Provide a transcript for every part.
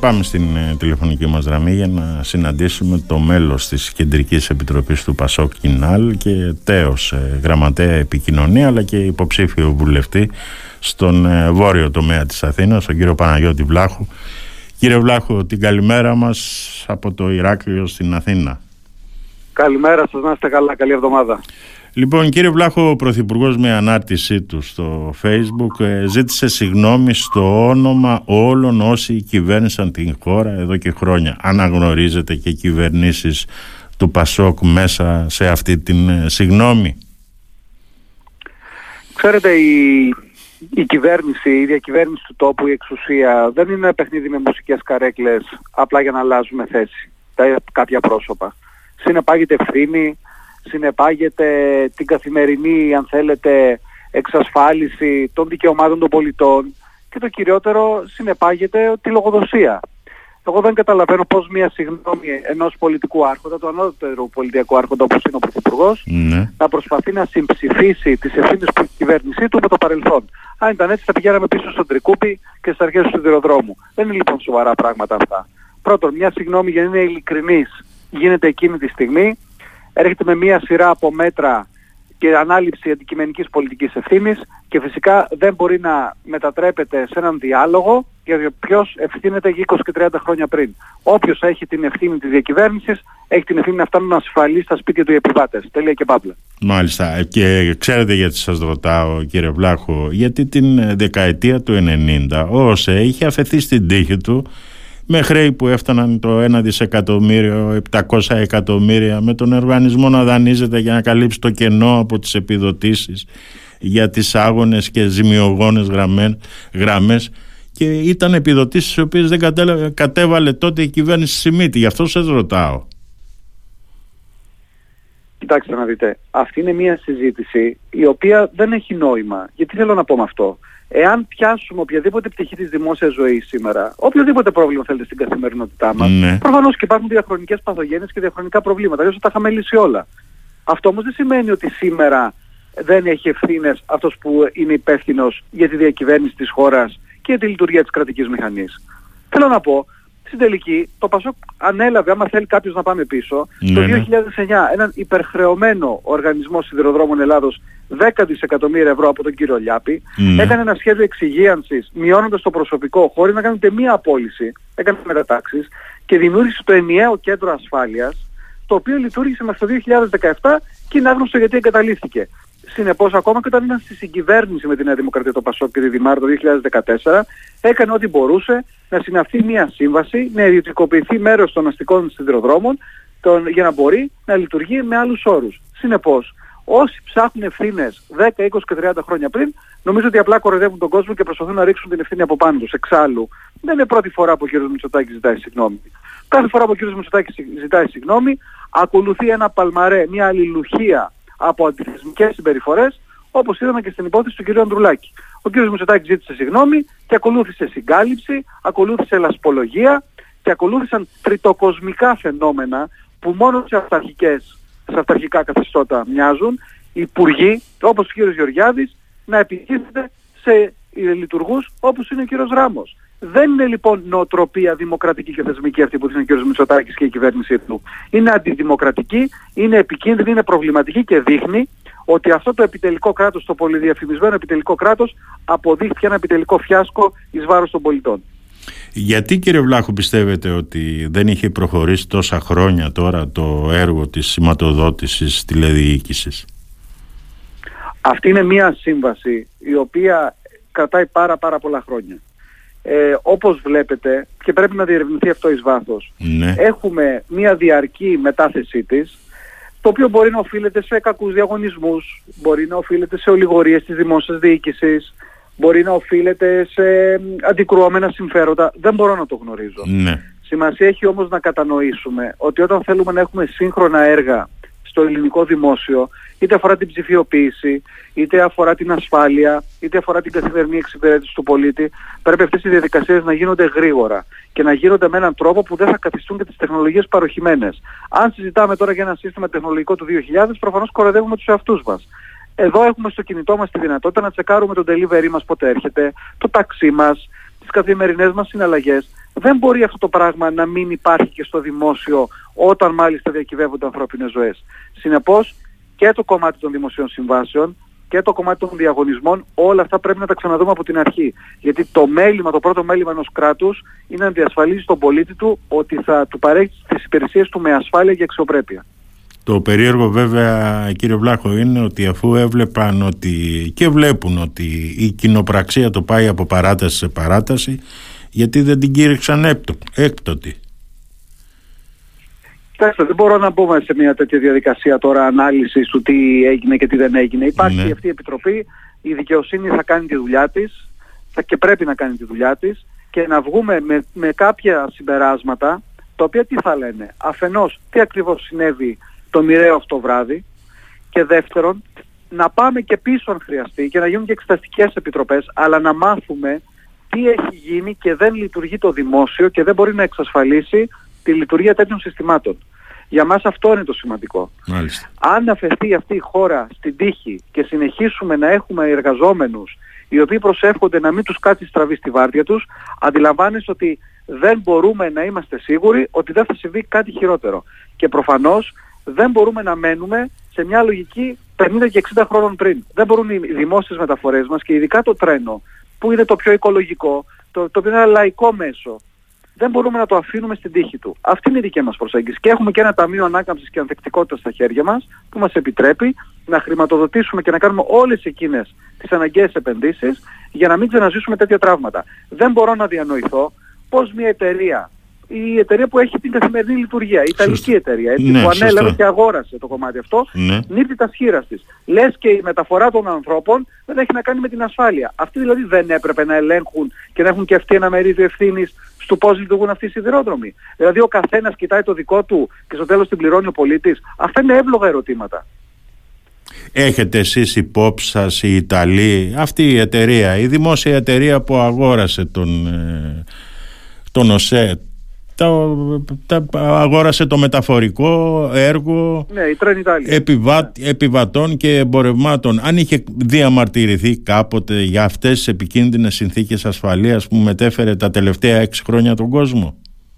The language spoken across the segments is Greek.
Πάμε στην ε, τηλεφωνική μας γραμμή για να συναντήσουμε το μέλος της Κεντρικής Επιτροπής του Πασόκ Κινάλ και τέος ε, γραμματέα επικοινωνία αλλά και υποψήφιο βουλευτή στον ε, βόρειο τομέα της Αθήνας, τον κύριο Παναγιώτη Βλάχου. Κύριε Βλάχου, την καλημέρα μας από το Ηράκλειο στην Αθήνα. Καλημέρα σας, να είστε καλά, καλή εβδομάδα. Λοιπόν, κύριε Βλάχο, ο Πρωθυπουργός με ανάρτησή του στο Facebook ε, ζήτησε συγγνώμη στο όνομα όλων όσοι κυβέρνησαν την χώρα εδώ και χρόνια. Αναγνωρίζετε και κυβερνήσεις του Πασόκ μέσα σε αυτή την ε, συγγνώμη. Ξέρετε, η, η κυβέρνηση, η διακυβέρνηση του τόπου, η εξουσία δεν είναι ένα παιχνίδι με μουσικές καρέκλες απλά για να αλλάζουμε θέση τα, κάποια πρόσωπα. Συνεπάγεται ευθύνη, συνεπάγεται την καθημερινή, αν θέλετε, εξασφάλιση των δικαιωμάτων των πολιτών και το κυριότερο συνεπάγεται τη λογοδοσία. Εγώ δεν καταλαβαίνω πώς μια συγγνώμη ενός πολιτικού άρχοντα, του ανώτερου πολιτικού άρχοντα όπως είναι ο Πρωθυπουργός, ναι. να προσπαθεί να συμψηφίσει τις ευθύνες που η κυβέρνησή του με το παρελθόν. Αν ήταν έτσι θα πηγαίναμε πίσω στον Τρικούπι και στις αρχές του σιδηροδρόμου. Δεν είναι λοιπόν σοβαρά πράγματα αυτά. Πρώτον, μια συγγνώμη για να είναι ειλικρινής γίνεται εκείνη τη στιγμή έρχεται με μία σειρά από μέτρα και ανάληψη αντικειμενικής πολιτικής ευθύνης και φυσικά δεν μπορεί να μετατρέπεται σε έναν διάλογο για ποιος ευθύνεται για 20 και 30 χρόνια πριν. Όποιος έχει την ευθύνη της διακυβέρνησης έχει την ευθύνη να φτάνουν ασφαλείς στα σπίτια του οι επιβάτες. Τέλεια και πάπλα. Μάλιστα. Και ξέρετε γιατί σας ρωτάω κύριε Βλάχο, γιατί την δεκαετία του 90 ο ΟΣΕ είχε αφαιθεί στην τύχη του με χρέη που έφταναν το 1 δισεκατομμύριο, 700 εκατομμύρια, με τον οργανισμό να δανείζεται για να καλύψει το κενό από τις επιδοτήσεις για τις άγονες και ζημιογόνες γραμμές και ήταν επιδοτήσεις οι οποίες δεν κατέβαλε τότε η κυβέρνηση Σιμίτη. Γι' αυτό σας ρωτάω. Κοιτάξτε να δείτε, αυτή είναι μια συζήτηση η οποία δεν έχει νόημα. Γιατί θέλω να πω με αυτό. Εάν πιάσουμε οποιαδήποτε πτυχή της δημόσιας ζωής σήμερα, οποιοδήποτε πρόβλημα θέλετε στην καθημερινότητά μας, ναι. προφανώς και υπάρχουν διαχρονικές παθογένειες και διαχρονικά προβλήματα, αλλιώς θα τα είχαμε λύσει όλα. Αυτό όμως δεν σημαίνει ότι σήμερα δεν έχει ευθύνες αυτός που είναι υπεύθυνος για τη διακυβέρνηση της χώρας και για τη λειτουργία της κρατικής μηχανής. Θέλω να πω, στην τελική το Πασόκ ανέλαβε, άμα θέλει κάποιος να πάμε πίσω, το 2009 ναι, ναι. έναν υπερχρεωμένο οργανισμό σιδηροδρόμων Ελλάδος 10 δισεκατομμύρια ευρώ από τον κύριο Λιάπη, ναι. έκανε ένα σχέδιο εξυγίανσης μειώνοντας το προσωπικό χωρίς να κάνει ούτε μία απόλυση, έκανε μετατάξεις και δημιούργησε το ενιαίο κέντρο ασφάλειας, το οποίο λειτουργήσε μέχρι το 2017 και είναι άγνωστο γιατί εγκαταλείφθηκε. Συνεπώς ακόμα και όταν ήταν στη συγκυβέρνηση με την Νέα Δημοκρατία το Πασόκ και τη Δημάρ το 2014 έκανε ό,τι μπορούσε να συναυθεί μια σύμβαση, να ιδιωτικοποιηθεί μέρος των αστικών σιδηροδρόμων τον, για να μπορεί να λειτουργεί με άλλους όρους. Συνεπώς, όσοι ψάχνουν ευθύνες 10, 20 και 30 χρόνια πριν, νομίζω ότι απλά κοροϊδεύουν τον κόσμο και προσπαθούν να ρίξουν την ευθύνη από πάνω τους. Εξάλλου, δεν είναι πρώτη φορά που ο κ. Μητσοτάκης ζητάει συγγνώμη. Κάθε φορά που ο κ. Μητσοτάκης ζητάει συγγνώμη, ακολουθεί ένα παλμαρέ, μια αλληλουχία από αντιθεσμικές συμπεριφορές, όπως είδαμε και στην υπόθεση του κ. Ανδρουλάκη. Ο κ. Μητσοτάκης ζήτησε συγγνώμη και ακολούθησε συγκάλυψη, ακολούθησε λασπολογία και ακολούθησαν τριτοκοσμικά φαινόμενα που μόνο σε αυταρχικές, σε αυταρχικά καθεστώτα μοιάζουν, υπουργοί όπως ο κ. Γεωργιάδης να επιτίθεται σε λειτουργούς όπως είναι ο κ. Ράμος. Δεν είναι λοιπόν νοοτροπία δημοκρατική και θεσμική αυτή που δείχνει ο κ. Μητσοτάκης και η κυβέρνησή του. Είναι αντιδημοκρατική, είναι επικίνδυνη, είναι προβληματική και δείχνει ότι αυτό το επιτελικό κράτος, το πολυδιαφημισμένο επιτελικό κράτος αποδείχθηκε ένα επιτελικό φιάσκο εις βάρος των πολιτών. Γιατί κύριε Βλάχου πιστεύετε ότι δεν είχε προχωρήσει τόσα χρόνια τώρα το έργο της σηματοδότησης τηλεδιοίκησης; Αυτή είναι μια σύμβαση η οποία κρατάει πάρα πάρα πολλά χρόνια ε, όπως βλέπετε και πρέπει να διερευνηθεί αυτό εις βάθος ναι. έχουμε μια διαρκή μετάθεσή της το οποίο μπορεί να οφείλεται σε κακούς διαγωνισμούς, μπορεί να οφείλεται σε ολιγορίες της δημόσιας διοίκησης, μπορεί να οφείλεται σε αντικρουόμενα συμφέροντα. Δεν μπορώ να το γνωρίζω. Ναι. Σημασία έχει όμως να κατανοήσουμε ότι όταν θέλουμε να έχουμε σύγχρονα έργα στο ελληνικό δημόσιο, είτε αφορά την ψηφιοποίηση, είτε αφορά την ασφάλεια, είτε αφορά την καθημερινή εξυπηρέτηση του πολίτη, πρέπει αυτές οι διαδικασίες να γίνονται γρήγορα και να γίνονται με έναν τρόπο που δεν θα καθιστούν και τις τεχνολογίες παροχημένες. Αν συζητάμε τώρα για ένα σύστημα τεχνολογικό του 2000, προφανώς κοροϊδεύουμε τους εαυτούς μας. Εδώ έχουμε στο κινητό μας τη δυνατότητα να τσεκάρουμε τον delivery μας πότε έρχεται, το ταξί μας, τις καθημερινές μας συναλλαγές. Δεν μπορεί αυτό το πράγμα να μην υπάρχει και στο δημόσιο όταν μάλιστα διακυβεύονται ανθρώπινες ζωές. Συνεπώς και το κομμάτι των δημοσίων συμβάσεων και το κομμάτι των διαγωνισμών, όλα αυτά πρέπει να τα ξαναδούμε από την αρχή. Γιατί το μέλημα, το πρώτο μέλημα ενός κράτους είναι να διασφαλίζει τον πολίτη του ότι θα του παρέχει τις υπηρεσίες του με ασφάλεια και αξιοπρέπεια. Το περίεργο βέβαια κύριε Βλάχο είναι ότι αφού έβλεπαν ότι και βλέπουν ότι η κοινοπραξία το πάει από παράταση σε παράταση γιατί δεν την κήρυξαν έκπτωτη. Κοιτάξτε, δεν μπορώ να μπούμε σε μια τέτοια διαδικασία τώρα ανάλυσης του τι έγινε και τι δεν έγινε. Υπάρχει ναι. αυτή η επιτροπή, η δικαιοσύνη θα κάνει τη δουλειά της θα και πρέπει να κάνει τη δουλειά της και να βγούμε με, με κάποια συμπεράσματα τα οποία τι θα λένε; Αφενός, τι ακριβώς συνέβη το μοιραίο αυτό βράδυ και δεύτερον, να πάμε και πίσω αν χρειαστεί και να γίνουν και εξεταστικές επιτροπές αλλά να μάθουμε τι έχει γίνει και δεν λειτουργεί το δημόσιο και δεν μπορεί να εξασφαλίσει τη λειτουργία τέτοιων συστημάτων. Για μας αυτό είναι το σημαντικό. Μάλιστα. Αν αφαιθεί αυτή η χώρα στην τύχη και συνεχίσουμε να έχουμε εργαζόμενους οι οποίοι προσεύχονται να μην τους κάτσει στραβή στη βάρδια τους, αντιλαμβάνεσαι ότι δεν μπορούμε να είμαστε σίγουροι ότι δεν θα συμβεί κάτι χειρότερο. Και προφανώς δεν μπορούμε να μένουμε σε μια λογική 50 και 60 χρόνων πριν. Δεν μπορούν οι δημόσιες μεταφορές μας και ειδικά το τρένο που είναι το πιο οικολογικό, το, το οποίο είναι ένα λαϊκό μέσο, δεν μπορούμε να το αφήνουμε στην τύχη του. Αυτή είναι η δική μας προσέγγιση. Και έχουμε και ένα ταμείο ανάκαμψης και ανθεκτικότητας στα χέρια μας που μας επιτρέπει να χρηματοδοτήσουμε και να κάνουμε όλες εκείνες τις αναγκαίες επενδύσεις για να μην ξαναζήσουμε τέτοια τραύματα. Δεν μπορώ να διανοηθώ πώς μια εταιρεία η εταιρεία που έχει την καθημερινή λειτουργία, η Ιταλική εταιρεία, έτσι, ναι, που ανέλαβε και αγόρασε το κομμάτι αυτό, ναι. νύπτει τα σχήρα της. Λες και η μεταφορά των ανθρώπων δεν έχει να κάνει με την ασφάλεια. Αυτοί δηλαδή δεν έπρεπε να ελέγχουν και να έχουν και αυτοί ένα μερίδιο ευθύνης στο πώς λειτουργούν αυτοί οι σιδηρόδρομοι. Δηλαδή ο καθένας κοιτάει το δικό του και στο τέλος την πληρώνει ο πολίτης. Αυτά είναι εύλογα ερωτήματα. Έχετε εσείς υπόψη σας η Ιταλή, αυτή η εταιρεία, η δημόσια εταιρεία που αγόρασε τον, ε, τον ΟΣΕ, τα, αγόρασε το μεταφορικό έργο ναι, η επιβα, επιβατών και εμπορευμάτων. Αν είχε διαμαρτυρηθεί κάποτε για αυτές τις επικίνδυνες συνθήκες ασφαλείας που μετέφερε τα τελευταία έξι χρόνια τον κόσμο;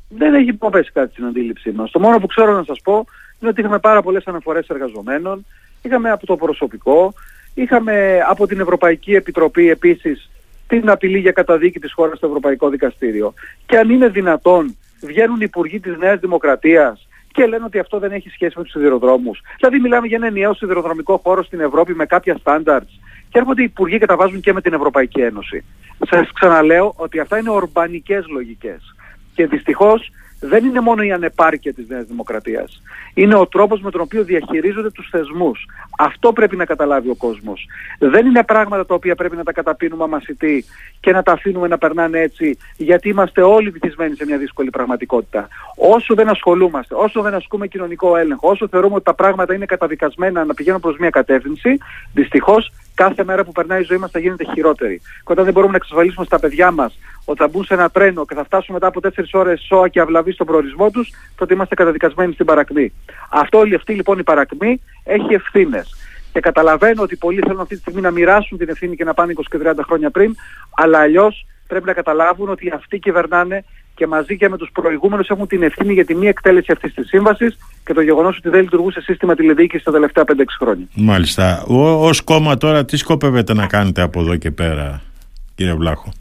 Δεν έχει υποπέσει κάτι στην αντίληψή μας. Το μόνο που ξέρω να σας πω είναι ότι είχαμε πάρα πολλές αναφορές εργαζομένων, είχαμε από το προσωπικό, είχαμε από την Ευρωπαϊκή Επιτροπή επίσης την απειλή για καταδίκη της χώρας στο Ευρωπαϊκό Δικαστήριο. Και αν είναι δυνατόν βγαίνουν οι υπουργοί της Νέας Δημοκρατίας και λένε ότι αυτό δεν έχει σχέση με τους σιδηροδρόμους. Δηλαδή μιλάμε για ένα ενιαίο σιδηροδρομικό χώρο στην Ευρώπη με κάποια standards και έρχονται οι υπουργοί και τα βάζουν και με την Ευρωπαϊκή Ένωση. Σας ξαναλέω ότι αυτά είναι ορμπανικές λογικές. Και δυστυχώς δεν είναι μόνο η ανεπάρκεια της Νέας Δημοκρατίας. Είναι ο τρόπος με τον οποίο διαχειρίζονται τους θεσμούς. Αυτό πρέπει να καταλάβει ο κόσμος. Δεν είναι πράγματα τα οποία πρέπει να τα καταπίνουμε αμασιτή και να τα αφήνουμε να περνάνε έτσι γιατί είμαστε όλοι βυθισμένοι σε μια δύσκολη πραγματικότητα. Όσο δεν ασχολούμαστε, όσο δεν ασκούμε κοινωνικό έλεγχο, όσο θεωρούμε ότι τα πράγματα είναι καταδικασμένα να πηγαίνουν προς μια κατεύθυνση, δυστυχώς κάθε μέρα που περνάει η ζωή μας θα γίνεται χειρότερη. Και όταν δεν μπορούμε να εξασφαλίσουμε στα παιδιά μας ότι θα μπουν σε ένα τρένο και θα φτάσουν μετά από 4 ώρες σώα και αυλαβή στον προορισμό τους, τότε είμαστε καταδικασμένοι στην παρακμή. Αυτό όλη αυτή λοιπόν η παρακμή έχει ευθύνες. Και καταλαβαίνω ότι πολλοί θέλουν αυτή τη στιγμή να μοιράσουν την ευθύνη και να πάνε 20 και 30 χρόνια πριν, αλλά αλλιώς πρέπει να καταλάβουν ότι αυτοί κυβερνάνε και μαζί και με τους προηγούμενους έχουν την ευθύνη για τη μη εκτέλεση αυτής της σύμβασης και το γεγονός ότι δεν λειτουργούσε σύστημα τηλεδιοίκησης τα τελευταία 5-6 χρόνια. Μάλιστα. Ο, ως κόμμα τώρα τι σκοπεύετε να κάνετε από εδώ και πέρα κύριε Βλάχο;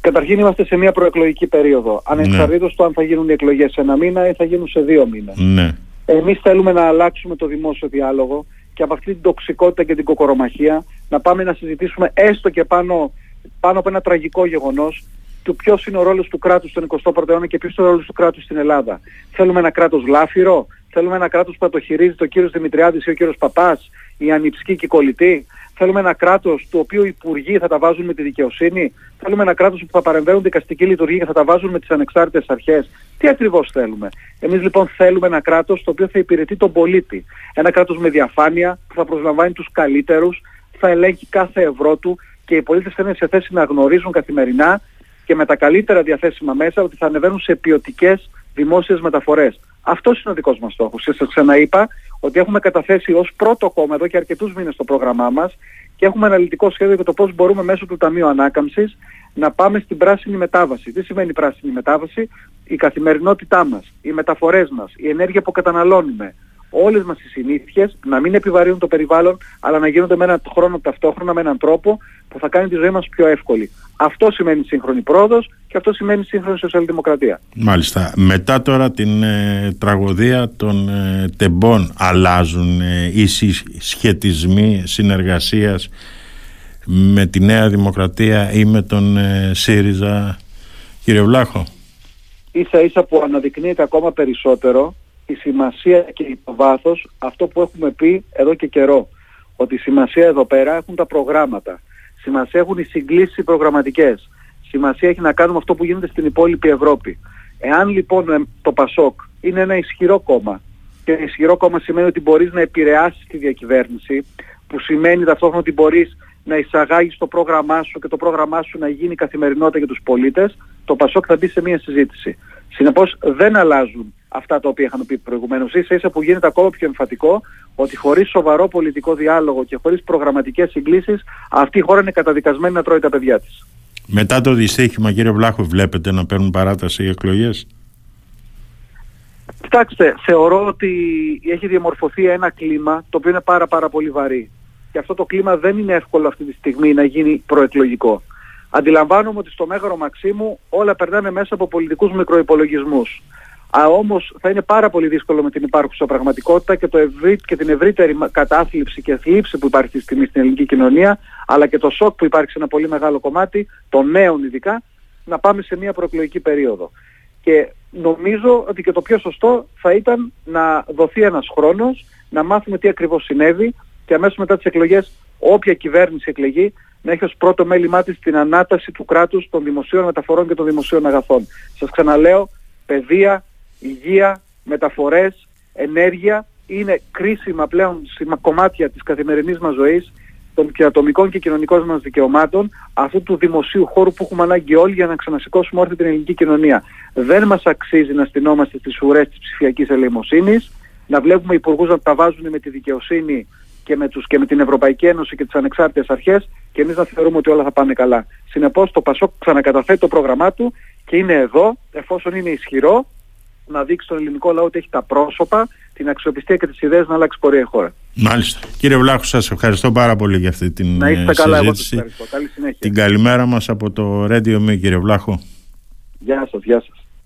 Καταρχήν είμαστε σε μια προεκλογική περίοδο. Ανεξαρτήτως ναι. το αν θα γίνουν οι εκλογές σε ένα μήνα ή θα γίνουν σε δύο μήνες. Ναι. Εμείς θέλουμε να αλλάξουμε το δημόσιο διάλογο και από αυτή την τοξικότητα και την κοκορομαχία να πάμε να συζητήσουμε έστω και πάνω, πάνω από ένα τραγικό γεγονός του ποιος είναι ο ρόλος του κράτους στον 21ο αιώνα και ποιος είναι ο ρόλος του κράτους στην Ελλάδα. Θέλουμε ένα κράτος λάφυρο, θέλουμε ένα κράτος που θα το χειρίζεται ο κύριος Δημητριάδης ή ο κύριος Παπάς, η ανυψική και η κολλητή. Θέλουμε ένα κράτος του οποίου οι υπουργοί θα τα βάζουν με τη δικαιοσύνη. Θέλουμε ένα κράτος που θα παρεμβαίνουν δικαστική λειτουργία και θα τα βάζουν με τις ανεξάρτητες αρχές. Τι ακριβώς θέλουμε; Εμείς λοιπόν θέλουμε ένα κράτος το οποίο θα υπηρετεί τον πολίτη. Ένα κράτος με διαφάνεια που θα προσλαμβάνει τους καλύτερους, θα ελέγχει κάθε ευρώ του και οι πολίτες θα είναι σε θέση να γνωρίζουν καθημερινά και με τα καλύτερα διαθέσιμα μέσα ότι θα ανεβαίνουν σε ποιοτικές δημόσιες μεταφορές. Αυτός είναι ο δικός μας στόχος. Και σας ξαναείπα ότι έχουμε καταθέσει ως πρώτο κόμμα εδώ και αρκετούς μήνες το πρόγραμμά μας και έχουμε αναλυτικό σχέδιο για το πώς μπορούμε μέσω του Ταμείου Ανάκαμψης να πάμε στην πράσινη μετάβαση. Τι σημαίνει πράσινη μετάβαση; Η καθημερινότητά μας, οι μεταφορές μας, η ενέργεια που καταναλώνουμε, όλες μας οι συνήθειες να μην επιβαρύνουν το περιβάλλον αλλά να γίνονται με έναν χρόνο ταυτόχρονα με έναν τρόπο που θα κάνει τη ζωή μας πιο εύκολη. Αυτό σημαίνει σύγχρονη πρόοδος και αυτό σημαίνει σύγχρονη σοσιαλδημοκρατία. Μάλιστα. Μετά τώρα την ε, τραγωδία των ε, τεμπών αλλάζουν ε, οι σχετισμοί συνεργασίας με τη Νέα Δημοκρατία ή με τον ε, ΣΥΡΙΖΑ κύριε Βλάχο. Ίσα ίσα που αναδεικνύεται ακόμα περισσότερο η σημασία και το βάθος αυτό που έχουμε πει εδώ και καιρό. Ότι η σημασία εδώ πέρα έχουν τα προγράμματα. Σημασία έχουν οι συγκλήσεις προγραμματικές. Σημασία έχει να κάνουμε αυτό που γίνεται στην υπόλοιπη Ευρώπη. Εάν λοιπόν ε, το ΠΑΣΟΚ είναι ένα ισχυρό κόμμα και ένα ισχυρό κόμμα σημαίνει ότι μπορείς να επηρεάσεις τη διακυβέρνηση που σημαίνει ταυτόχρονα ότι μπορείς να εισαγάγεις το πρόγραμμά σου και το πρόγραμμά σου να γίνει καθημερινότητα για τους πολίτες, το ΠΑΣΟΚ θα μπει σε μια συζήτηση. Συνεπώς δεν αλλάζουν αυτά τα οποία είχαμε πει προηγουμένως. Ίσα ίσα που γίνεται ακόμα πιο εμφατικό ότι χωρίς σοβαρό πολιτικό διάλογο και χωρίς προγραμματικές συγκλήσεις αυτή η χώρα είναι καταδικασμένη να τρώει τα παιδιά της. Μετά το δυστύχημα κύριε Βλάχου βλέπετε να παίρνουν παράταση οι εκλογές; Κοιτάξτε, θεωρώ ότι έχει διαμορφωθεί ένα κλίμα το οποίο είναι πάρα πάρα πολύ βαρύ. Και αυτό το κλίμα δεν είναι εύκολο αυτή τη στιγμή να γίνει προεκλογικό. Αντιλαμβάνομαι ότι στο Μέγαρο Μαξίμου όλα περνάνε μέσα από πολιτικούς μικροϋπολογισμούς. Α, όμως θα είναι πάρα πολύ δύσκολο με την υπάρχουσα πραγματικότητα και, το ευρύ, και την ευρύτερη κατάθλιψη και θλίψη που υπάρχει στη στιγμή στην ελληνική κοινωνία, αλλά και το σοκ που υπάρχει σε ένα πολύ μεγάλο κομμάτι, των νέων ειδικά, να πάμε σε μια προεκλογική περίοδο. Και νομίζω ότι και το πιο σωστό θα ήταν να δοθεί ένας χρόνος, να μάθουμε τι ακριβώς συνέβη και αμέσως μετά τις εκλογές όποια κυβέρνηση εκλεγεί να έχει ως πρώτο μέλημά της την ανάταση του κράτους των δημοσίων μεταφορών και των δημοσίων αγαθών. Σας ξαναλέω, παιδεία, υγεία, μεταφορές, ενέργεια είναι κρίσιμα πλέον κομμάτια της καθημερινής μας ζωής των ατομικών και κοινωνικών μας δικαιωμάτων αυτού του δημοσίου χώρου που έχουμε ανάγκη όλοι για να ξανασηκώσουμε όρθια την ελληνική κοινωνία. Δεν μας αξίζει να στυνόμαστε στις ουρές της ψηφιακής ελεημοσύνης, να βλέπουμε υπουργούς να τα βάζουν με τη δικαιοσύνη και με, τους, και με την Ευρωπαϊκή Ένωση και τις ανεξάρτητες αρχές και εμείς να θεωρούμε ότι όλα θα πάνε καλά. Συνεπώς το ΠΑΣΟΚ ξανακαταθέτει το πρόγραμμά του και είναι εδώ, εφόσον είναι ισχυρό, να δείξει στον ελληνικό λαό ότι έχει τα πρόσωπα, την αξιοπιστία και τις ιδέες να αλλάξει πορεία η χώρα. Μάλιστα. Κύριε Βλάχου, σας ευχαριστώ πάρα πολύ για αυτή την να είστε καλά, Εγώ ευχαριστώ. Καλή συνέχεια. Την καλημέρα μας από το Radio Me, κύριε Βλάχο. Γεια σας, γεια σας.